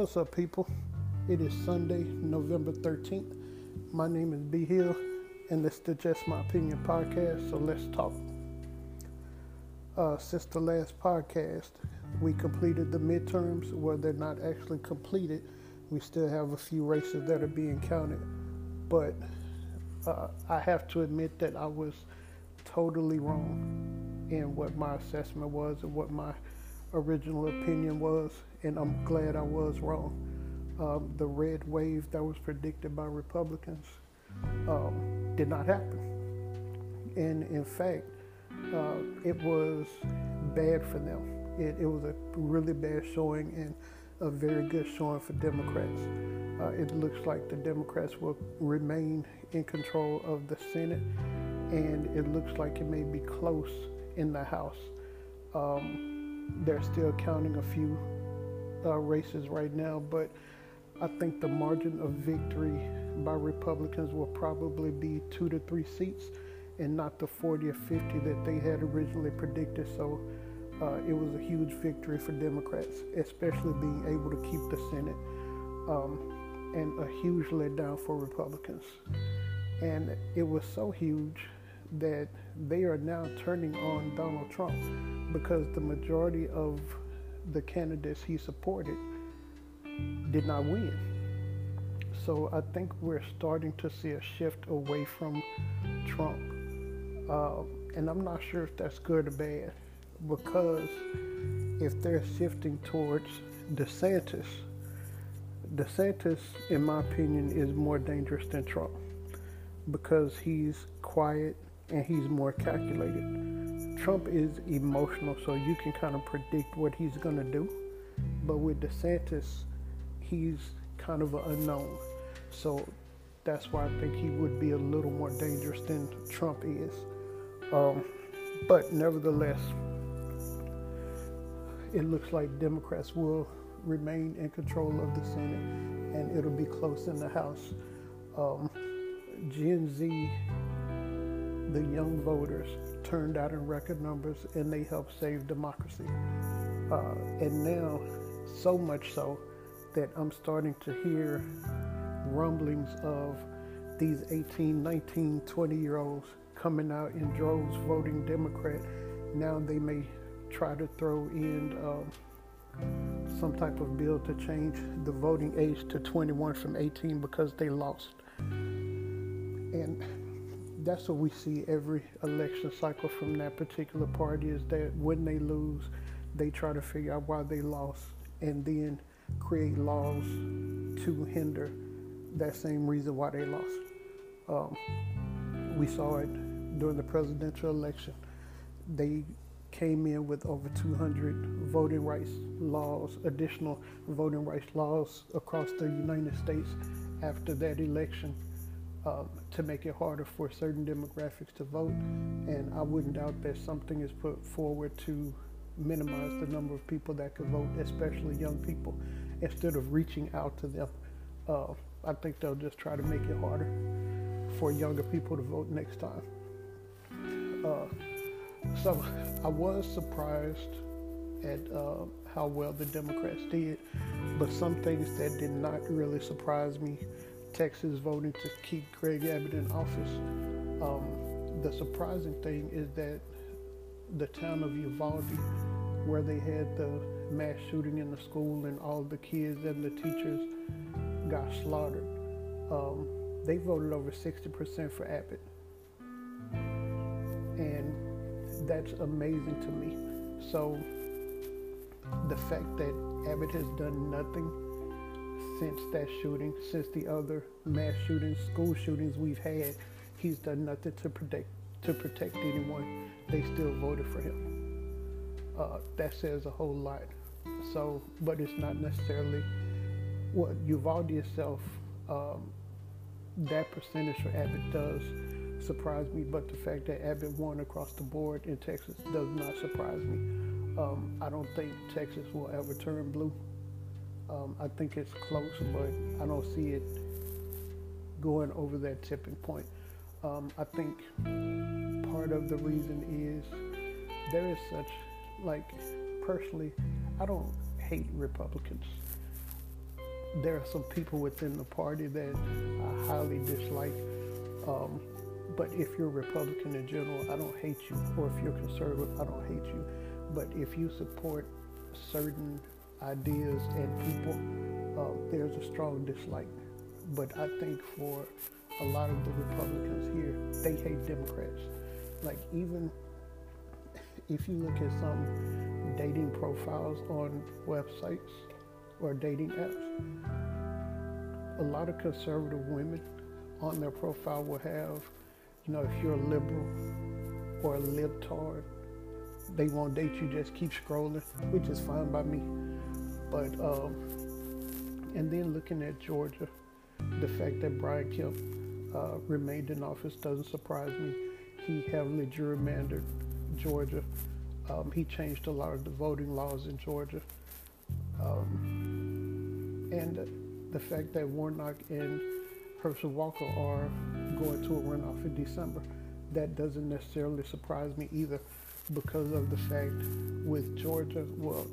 What's up, people? It is Sunday, November 13th. My name is B Hill, and this is the Just My Opinion podcast, so let's talk. Uh, since the last podcast, we completed the midterms. Where they're not actually completed, we still have a few races that are being counted. But uh, I have to admit that I was totally wrong in what my assessment was and what my original opinion was, and I'm glad I was wrong. Um, the red wave that was predicted by Republicans um, did not happen. And in fact, uh, it was bad for them. It, it, was a really bad showing and a very good showing for Democrats. Uh, it looks like the Democrats will remain in control of the Senate, and it looks like it may be close in the House. Um, they're still counting a few uh, races right now, but I think the margin of victory by Republicans will probably be two to three seats and not the 40 or 50 that they had originally predicted. So uh, it was a huge victory for Democrats, especially being able to keep the Senate, um, and a huge letdown for Republicans. And it was so huge that they are now turning on Donald Trump because the majority of the candidates he supported did not win. So I think we're starting to see a shift away from Trump. Uh, and I'm not sure if that's good or bad because if they're shifting towards DeSantis, DeSantis, in my opinion, is more dangerous than Trump because he's quiet and he's more calculated. Trump is emotional, so you can kind of predict what he's going to do. But with DeSantis, he's kind of an unknown. So that's why I think he would be a little more dangerous than Trump is. Um, but nevertheless, it looks like Democrats will remain in control of the Senate and it'll be close in the House. Um, Gen Z the young voters turned out in record numbers and they helped save democracy. Uh, and now, so much so that I'm starting to hear rumblings of these 18, 19, 20 year olds coming out in droves voting Democrat. Now they may try to throw in um, some type of bill to change the voting age to 21 from 18 because they lost. And that's what we see every election cycle from that particular party is that when they lose, they try to figure out why they lost and then create laws to hinder that same reason why they lost. Um, we saw it during the presidential election. They came in with over 200 voting rights laws, additional voting rights laws across the United States after that election um, to make it harder for certain demographics to vote. And I wouldn't doubt that something is put forward to minimize the number of people that could vote, especially young people. Instead of reaching out to them, uh, I think they'll just try to make it harder for younger people to vote next time. Uh, so I was surprised at uh, how well the Democrats did, but some things that did not really surprise me Texas voting to keep Greg Abbott in office. Um, the surprising thing is that the town of Uvalde, where they had the mass shooting in the school and all the kids and the teachers got slaughtered, um, they voted over 60% for Abbott. And that's amazing to me. So the fact that Abbott has done nothing since that shooting, since the other mass shootings, school shootings we've had, he's done nothing to protect to protect anyone. They still voted for him. Uh, that says a whole lot. So, but it's not necessarily what Uvalde itself. Um, that percentage for Abbott does surprise me, but the fact that Abbott won across the board in Texas does not surprise me. Um, I don't think Texas will ever turn blue. Um, I think it's close, but I don't see it going over that tipping point. Um, I think part of the reason is there is such, like, personally, I don't hate Republicans. there are some people within the party that I highly dislike. Um, but if you're Republican in general, I don't hate you. Or if you're conservative, I don't hate you. But if you support certain ideas and people, uh, there's a strong dislike. But I think for a lot of the Republicans here, they hate Democrats. Like even if you look at some dating profiles on websites or dating apps, a lot of conservative women on their profile will have, you know, if you're a liberal or a libtard, they won't date you, just keep scrolling, which is fine by me. But, um, and then looking at Georgia, the fact that Brian Kemp uh, remained in office doesn't surprise me. He heavily gerrymandered Georgia. Um, he changed a lot of the voting laws in Georgia. Um, and the fact that Warnock and Herschel Walker are going to a runoff in December, that doesn't necessarily surprise me either because of the fact with Georgia, well,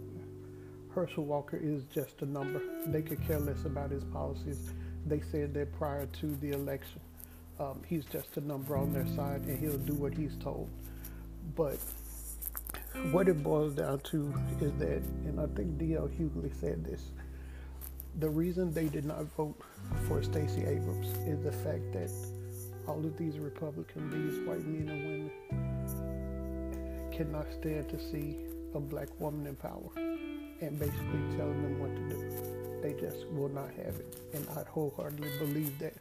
Herschel Walker is just a number. They could care less about his policies. They said that prior to the election, um, he's just a number on their side and he'll do what he's told. But what it boils down to is that, and I think D.L. Hughley said this, the reason they did not vote for Stacey Abrams is the fact that all of these Republican, these white men and women, cannot stand to see a black woman in power and basically telling them what to do. They just will not have it. And I wholeheartedly believe that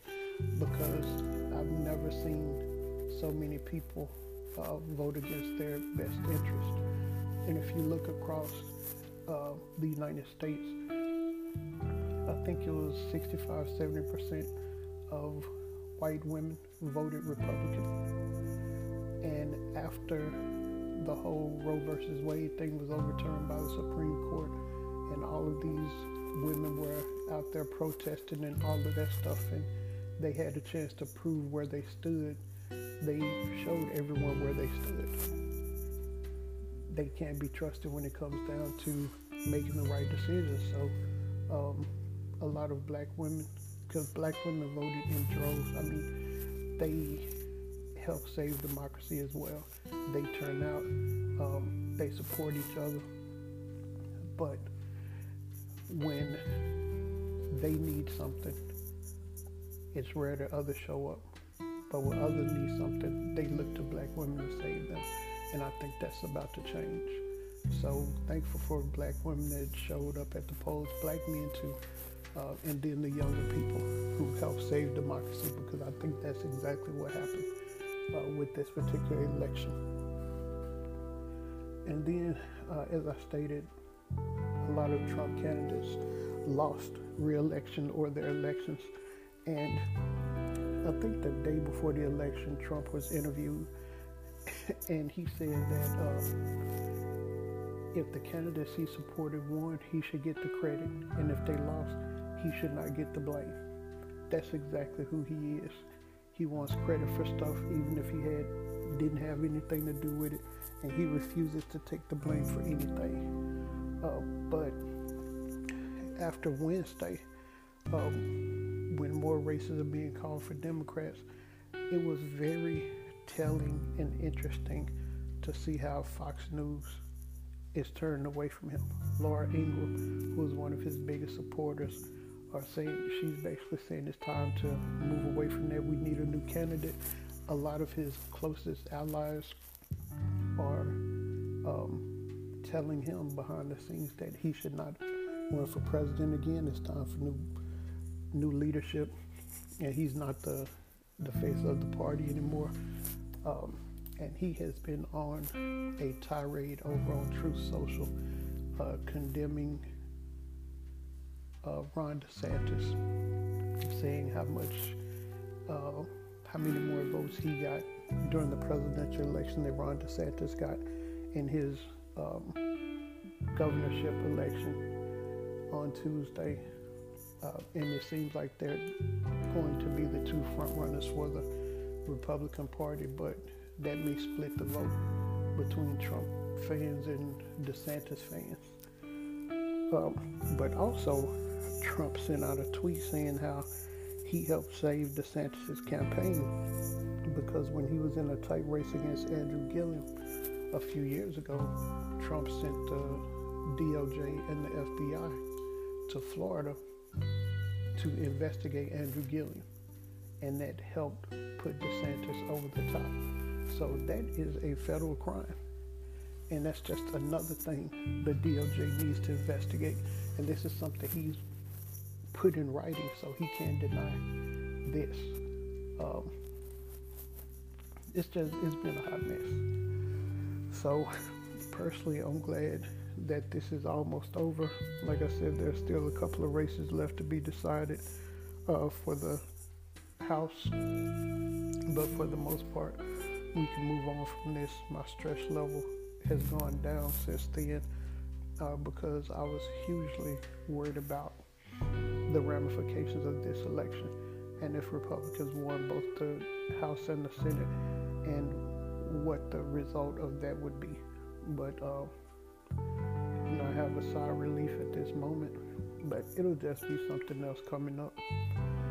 because I've never seen so many people uh, vote against their best interest. And if you look across uh, the United States, I think it was 65, 70% of white women voted Republican. And after the whole Roe versus Wade thing was overturned by the Supreme Court, and all of these women were out there protesting and all of that stuff, and they had a chance to prove where they stood. They showed everyone where they stood. They can't be trusted when it comes down to making the right decisions. So, um, a lot of black women, because black women voted in droves. I mean, they help save democracy as well. They turn out, um, they support each other. But when they need something, it's rare that others show up. But when others need something, they look to black women to save them. And I think that's about to change. So thankful for black women that showed up at the polls, black men too, uh, and then the younger people who helped save democracy because I think that's exactly what happened uh, with this particular election. And then, uh, as I stated, a lot of Trump candidates lost re-election or their elections. And I think the day before the election, Trump was interviewed, and he said that uh, if the candidates he supported won, he should get the credit, and if they lost, he should not get the blame. That's exactly who he is. He wants credit for stuff even if he had didn't have anything to do with it, and he refuses to take the blame for anything. Uh, but after Wednesday, um, when more races are being called for Democrats, it was very telling and interesting to see how Fox News is turning away from him. Laura Ingraham, who is one of his biggest supporters, are saying she's basically saying it's time to move away from that. We need a new candidate. A lot of his closest allies are um, telling him behind the scenes that he should not run for president again. It's time for new new leadership, and he's not the the face of the party anymore. Um, and he has been on a tirade over on Truth Social, uh, condemning uh, Ron DeSantis, saying how much, uh, how many more votes he got during the presidential election that Ron DeSantis got in his um, governorship election on Tuesday. Uh, and it seems like they're going to be the two front runners for the Republican Party, but that may split the vote between Trump fans and DeSantis fans. Um, but also, Trump sent out a tweet saying how he helped save DeSantis' campaign because when he was in a tight race against Andrew Gillum a few years ago, Trump sent the DOJ and the FBI to Florida to investigate Andrew Gillum, and that helped put DeSantis over the top. So that is a federal crime. And that's just another thing the DOJ needs to investigate. And this is something he's put in writing so he can't deny this. Um, it's just, it's been a hot mess. So personally, I'm glad that this is almost over. Like I said, there's still a couple of races left to be decided uh, for the House. But for the most part, we can move on from this. My stress level has gone down since then uh, because I was hugely worried about the ramifications of this election and if Republicans won both the House and the Senate and what the result of that would be. But uh, you know, I have a sigh of relief at this moment, but it'll just be something else coming up.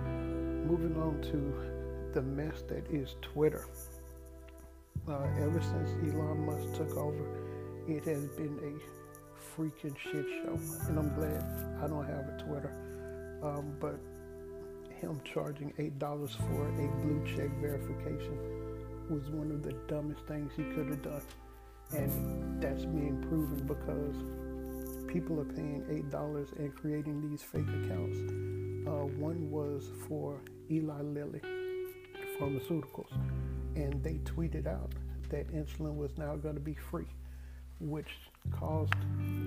Moving on to the mess that is Twitter. Uh, ever since Elon Musk took over, it has been a freaking shit show, and I'm glad I don't have a Twitter. Um, but him charging eight dollars for a blue check verification was one of the dumbest things he could have done, and that's being proven because people are paying eight dollars and creating these fake accounts. Uh, one was for Eli Lilly Pharmaceuticals, and they tweeted out that insulin was now going to be free, which caused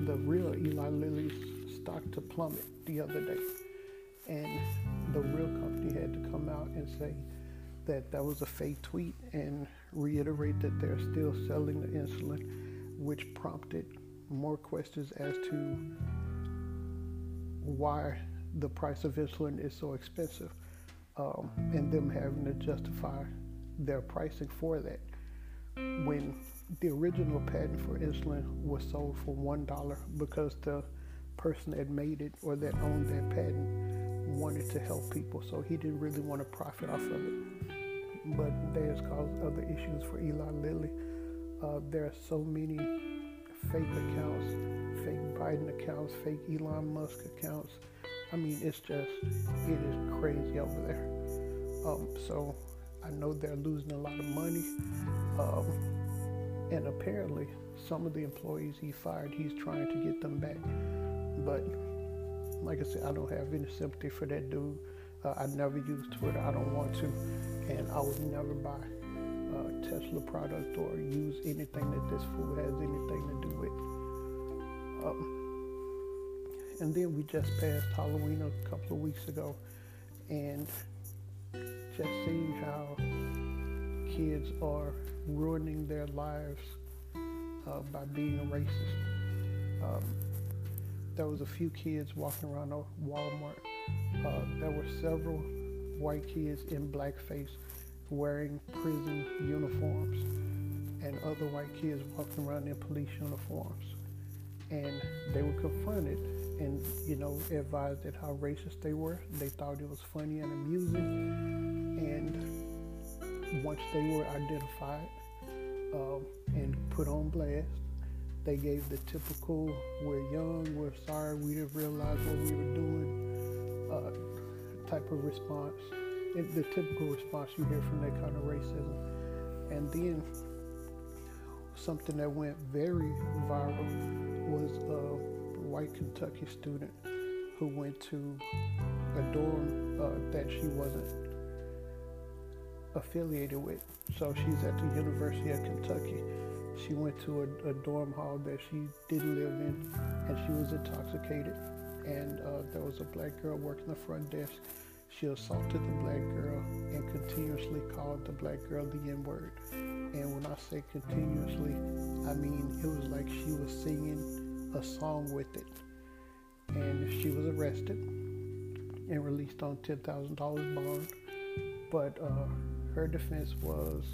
the real Eli Lilly's stock to plummet the other day. And the real company had to come out and say that that was a fake tweet and reiterate that they're still selling the insulin, which prompted more questions as to why the price of insulin is so expensive um, and them having to justify their pricing for that. When the original patent for insulin was sold for $1 because the person that made it or that owned that patent wanted to help people, so he didn't really want to profit off of it. But has caused other issues for Eli Lilly. Uh, there are so many fake accounts, fake Biden accounts, fake Elon Musk accounts. I mean, it's just, it is crazy over there. Um, so I know they're losing a lot of money. Um, and apparently, some of the employees he fired, he's trying to get them back. But like I said, I don't have any sympathy for that dude. Uh, I never use Twitter. I don't want to, and I would never buy a Tesla product or use anything that this fool has anything to do with. Um, and then we just passed Halloween a couple of weeks ago, and just seeing how kids are ruining their lives uh, by being racist. Um, there was a few kids walking around Walmart. Uh, there were several white kids in blackface wearing prison uniforms and other white kids walking around in police uniforms. And they were confronted and, you know, advised at how racist they were. They thought it was funny and amusing. And once they were identified um, and put on blast, they gave the typical, we're young, we're sorry, we didn't realize what we were doing uh, type of response. It, the typical response you hear from that kind of racism. And then something that went very viral was a white Kentucky student who went to a dorm uh, that she wasn't affiliated with. So she's at the University of Kentucky she went to a, a, dorm hall that she didn't live in and she was intoxicated. And uh, there was a black girl working the front desk. She assaulted the black girl and continuously called the black girl the n-word. And when i say continuously i mean it was like she was singing a song with it. And she was arrested and released on $10000 bond. But uh, her defense was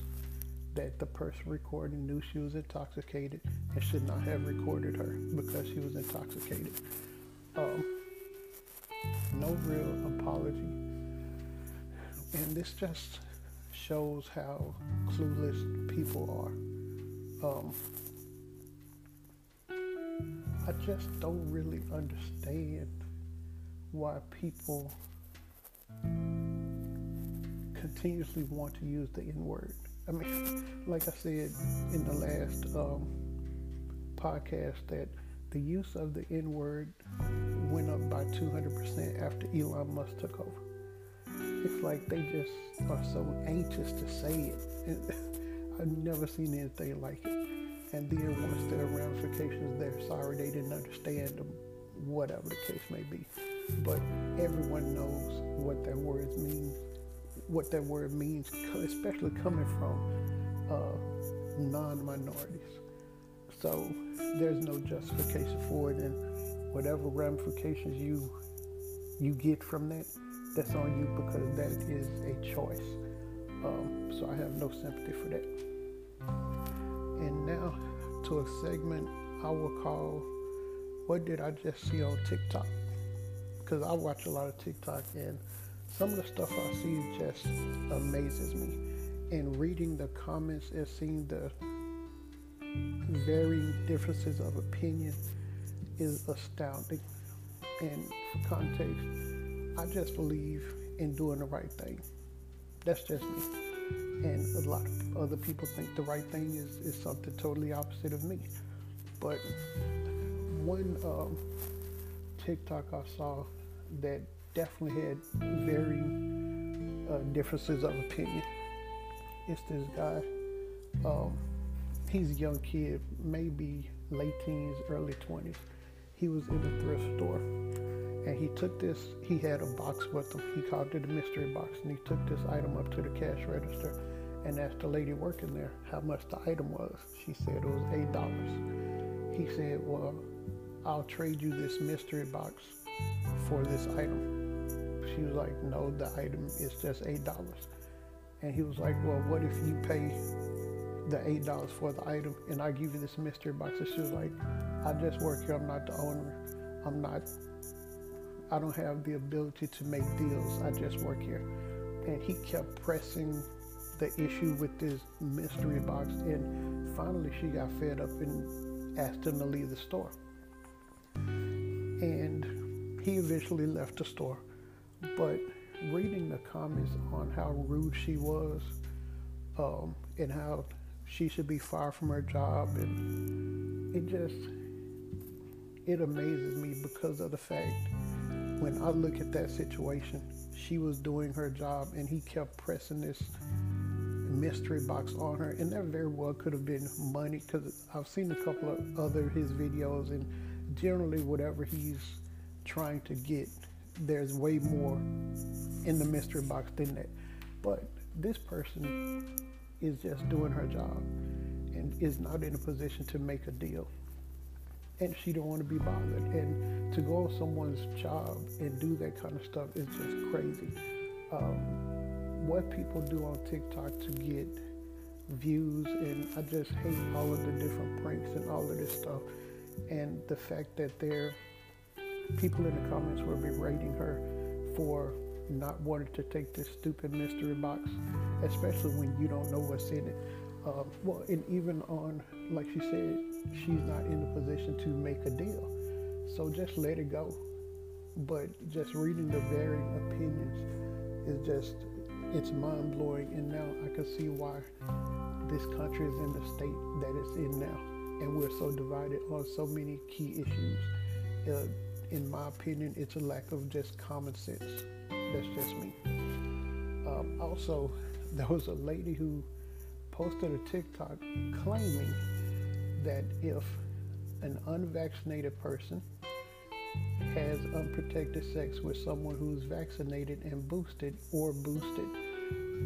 that the person recording knew she was intoxicated and should not have recorded her because she was intoxicated. Um, no real apology. And this just shows how clueless people are. Um, I just don't really understand why people continuously want to use the N word. I mean, like I said in the last um, podcast, that the use of the N word went up by 200% after Elon Musk took over. It's like they just are so anxious to say it. I've never seen anything like it. And then once there are ramifications, they're sorry they didn't understand them, whatever the case may be. But everyone knows what that word means, what that word means, especially coming from uh, non-minorities. So there's no justification for it, and whatever ramifications you you get from that, that's on you because that is a choice. Um, so I have no sympathy for that. And now to a segment I will call What Did I Just See on TikTok? Because I watch a lot of TikTok and some of the stuff I see just amazes me. And reading the comments and seeing the varying differences of opinion is astounding. And for context, I just believe in doing the right thing. That's just me. And a lot of other people think the right thing is, is something totally opposite of me. But one um, TikTok I saw that definitely had varying uh, differences of opinion. It's this guy. Um, he's a young kid, maybe late teens, early 20s. He was in a thrift store and he took this, he had a box with him. He called it a mystery box and he took this item up to the cash register and asked the lady working there how much the item was. She said it was $8. He said, Well, I'll trade you this mystery box for this item. She was like, No, the item is just $8. And he was like, Well, what if you pay the $8 for the item and I give you this mystery box? And she was like, I just work here. I'm not the owner. I'm not, I don't have the ability to make deals. I just work here. And he kept pressing the issue with this mystery box. And finally, she got fed up and asked him to leave the store. And he eventually left the store. But reading the comments on how rude she was um, and how she should be fired from her job, and it just it amazes me because of the fact when I look at that situation, she was doing her job and he kept pressing this mystery box on her, and that very well could have been money because I've seen a couple of other his videos, and generally whatever he's trying to get, there's way more in the mystery box than that. But this person is just doing her job and is not in a position to make a deal. And she don't want to be bothered. And to go on someone's job and do that kind of stuff is just crazy. Um, what people do on TikTok to get views, and I just hate all of the different pranks and all of this stuff. And the fact that there, people in the comments were berating her for not wanting to take this stupid mystery box, especially when you don't know what's in it. Uh, well, and even on, like she said, she's not in a position to make a deal. So just let it go. But just reading the varying opinions is just, it's mind blowing. And now I can see why this country is in the state that it's in now. And we're so divided on so many key issues. Uh, in my opinion, it's a lack of just common sense. That's just me. Um, also, there was a lady who posted a TikTok claiming that if an unvaccinated person has unprotected sex with someone who's vaccinated and boosted or boosted,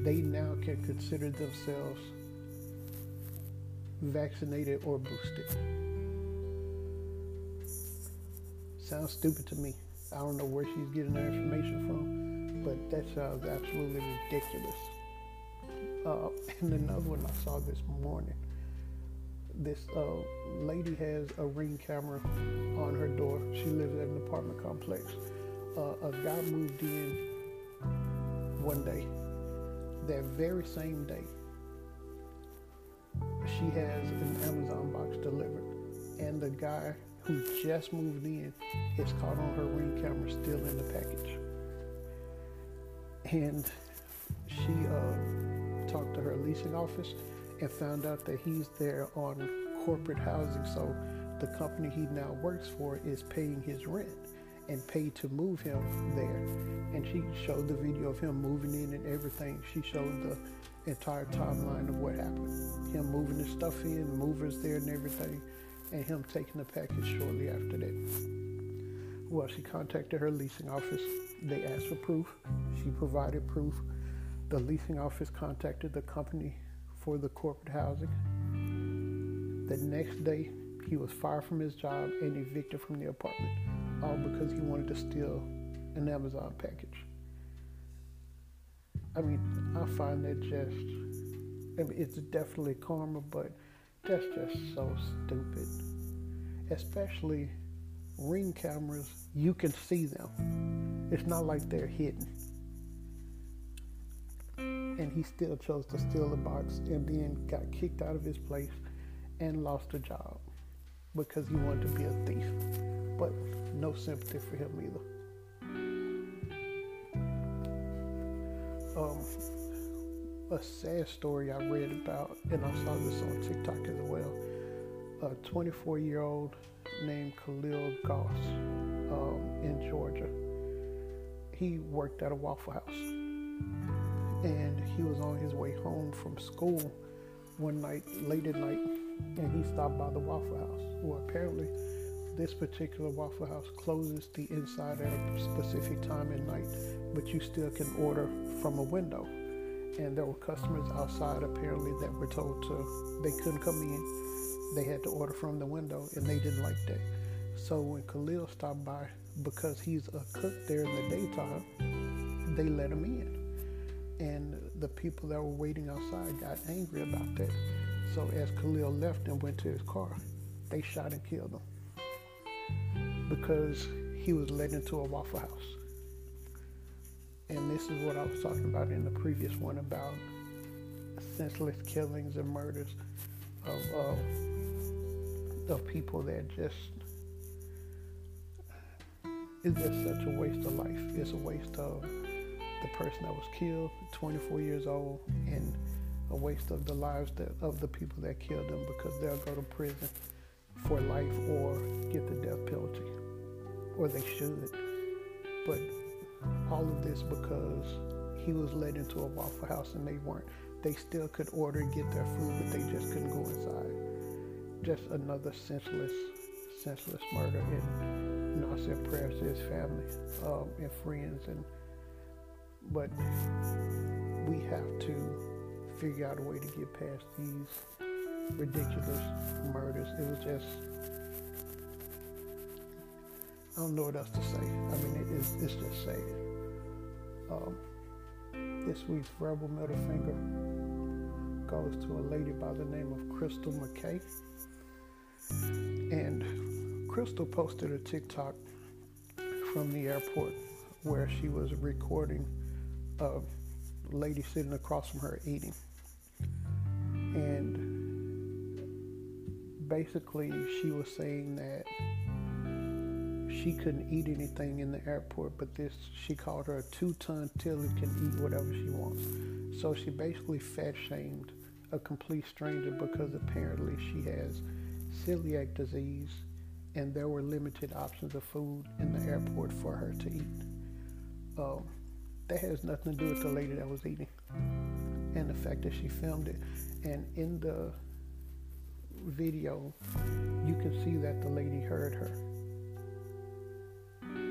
they now can consider themselves vaccinated or boosted. Sounds stupid to me. I don't know where she's getting her information from, but that sounds absolutely ridiculous. Uh, and another one I saw this morning. This uh, lady has a ring camera on her door. She lives at an apartment complex. uh, a guy moved in one day. That very same day, she has an Amazon box delivered, and the guy who just moved in is caught on her ring camera still in the package. And she uh, talked to her leasing office and found out that he's there on corporate housing. So the company he now works for is paying his rent and paid to move him there. And she showed the video of him moving in and everything. She showed the entire timeline of what happened. Him moving his stuff in, movers there and everything, and him taking the package shortly after that. Well, she contacted her leasing office. They asked for proof. She provided proof. The leasing office contacted the company for the corporate housing. The next day, he was fired from his job and evicted from the apartment, all because he wanted to steal an Amazon package. I mean, I find that just, I mean, it's definitely karma, but that's just so stupid. Especially ring cameras, you can see them. It's not like they're hidden. And he still chose to steal the box and then got kicked out of his place and lost a job because he wanted to be a thief. But no sympathy for him either. Um, a sad story I read about, and I saw this on TikTok as well. A 24 year old named Khalil Goss um, in Georgia. He worked at a Waffle House and he was on his way home from school one night, late at night, and he stopped by the Waffle House. Well, apparently, this particular Waffle House closes the inside at a specific time at night, but you still can order from a window. And there were customers outside apparently that were told to they couldn't come in. They had to order from the window, and they didn't like that. So when Khalil stopped by, because he's a cook there in the daytime, they let him in. And the people that were waiting outside got angry about that. So as Khalil left and went to his car, they shot and killed him because he was led into a Waffle House. And this is what I was talking about in the previous one about senseless killings and murders of uh, of people that just it's just such a waste of life. It's a waste of the person that was killed, 24 years old, and a waste of the lives that, of the people that killed them because they'll go to prison for life or get the death penalty, or they should. But all of this because he was led into a Waffle House and they weren't. They still could order and get their food, but they just couldn't go inside. Just another senseless, senseless murder. And you know, I said prayers to his family um, and friends, and but we have to figure out a way to get past these ridiculous murders. It was just, I don't know what else to say. I mean, it, it's, it's just sad. Um, this week's Verbal Middle Finger goes to a lady by the name of Crystal McKay. And Crystal posted a TikTok from the airport where she was recording a lady sitting across from her eating. And basically, she was saying that she couldn't eat anything in the airport, but this she called her a two-ton Tilly can eat whatever she wants. So she basically fat shamed a complete stranger because apparently she has celiac disease and there were limited options of food in the airport for her to eat. Um, that has nothing to do with the lady that was eating and the fact that she filmed it. And in the video, you can see that the lady heard her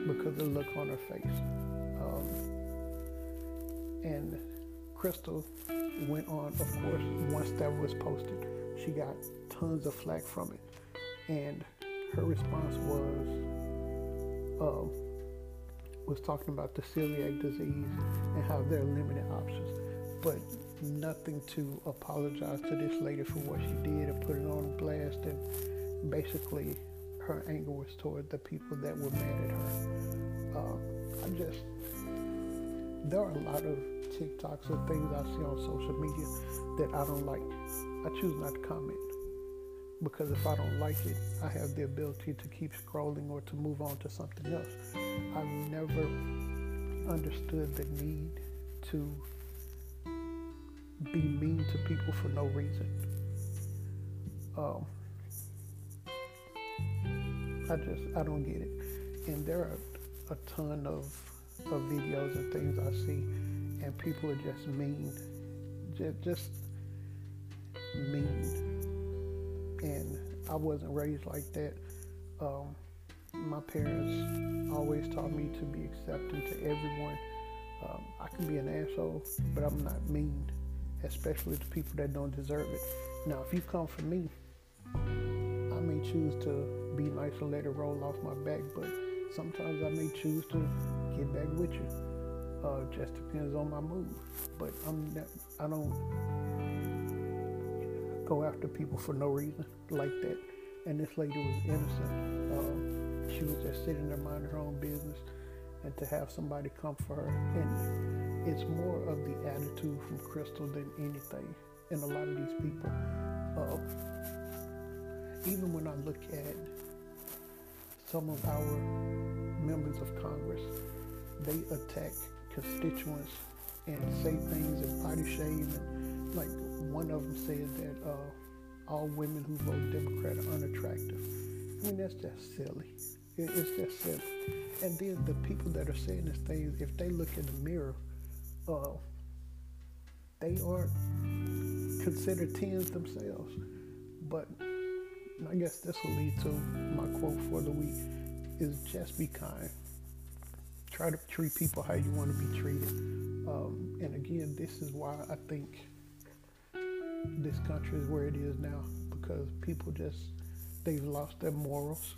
because of the look on her face. Um, and Crystal went on, of course, once that was posted, she got tons of flack from it. And her response was, um, was talking about the celiac disease and how there are limited options, but nothing to apologize to this lady for what she did and put it on blast. And basically, her anger was toward the people that were mad at her. Uh, I just there are a lot of TikToks or things I see on social media that I don't like. I choose not to comment because if I don't like it, I have the ability to keep scrolling or to move on to something else. I've never understood the need to be mean to people for no reason. Um, I just I don't get it, and there are a ton of of videos and things I see, and people are just mean, just, just mean. And I wasn't raised like that. Um, my parents always taught me to be accepting to everyone. Um, I can be an asshole, but I'm not mean, especially to people that don't deserve it. Now, if you come for me, I may choose to be nice and let it roll off my back, but sometimes I may choose to get back with you. Uh, just depends on my mood. But I'm I don't go after people for no reason like that. And this lady was innocent. Uh, she was just sitting there minding her own business, and to have somebody come for her, and it's more of the attitude from Crystal than anything. And a lot of these people, uh, even when I look at some of our members of Congress, they attack constituents and say things and body shame. And like one of them said that uh, all women who vote Democrat are unattractive. I mean, that's just silly. It's just silly. And then the people that are saying these things, if they look in the mirror, uh, they aren't considered tens themselves. But I guess this will lead to my quote for the week is just be kind. Try to treat people how you want to be treated. Um, and again, this is why I think this country is where it is now because people just they've lost their morals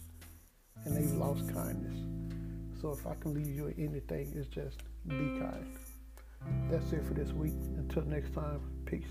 and they've lost kindness. So if I can leave you with anything, it's just be kind. That's it for this week. Until next time, peace.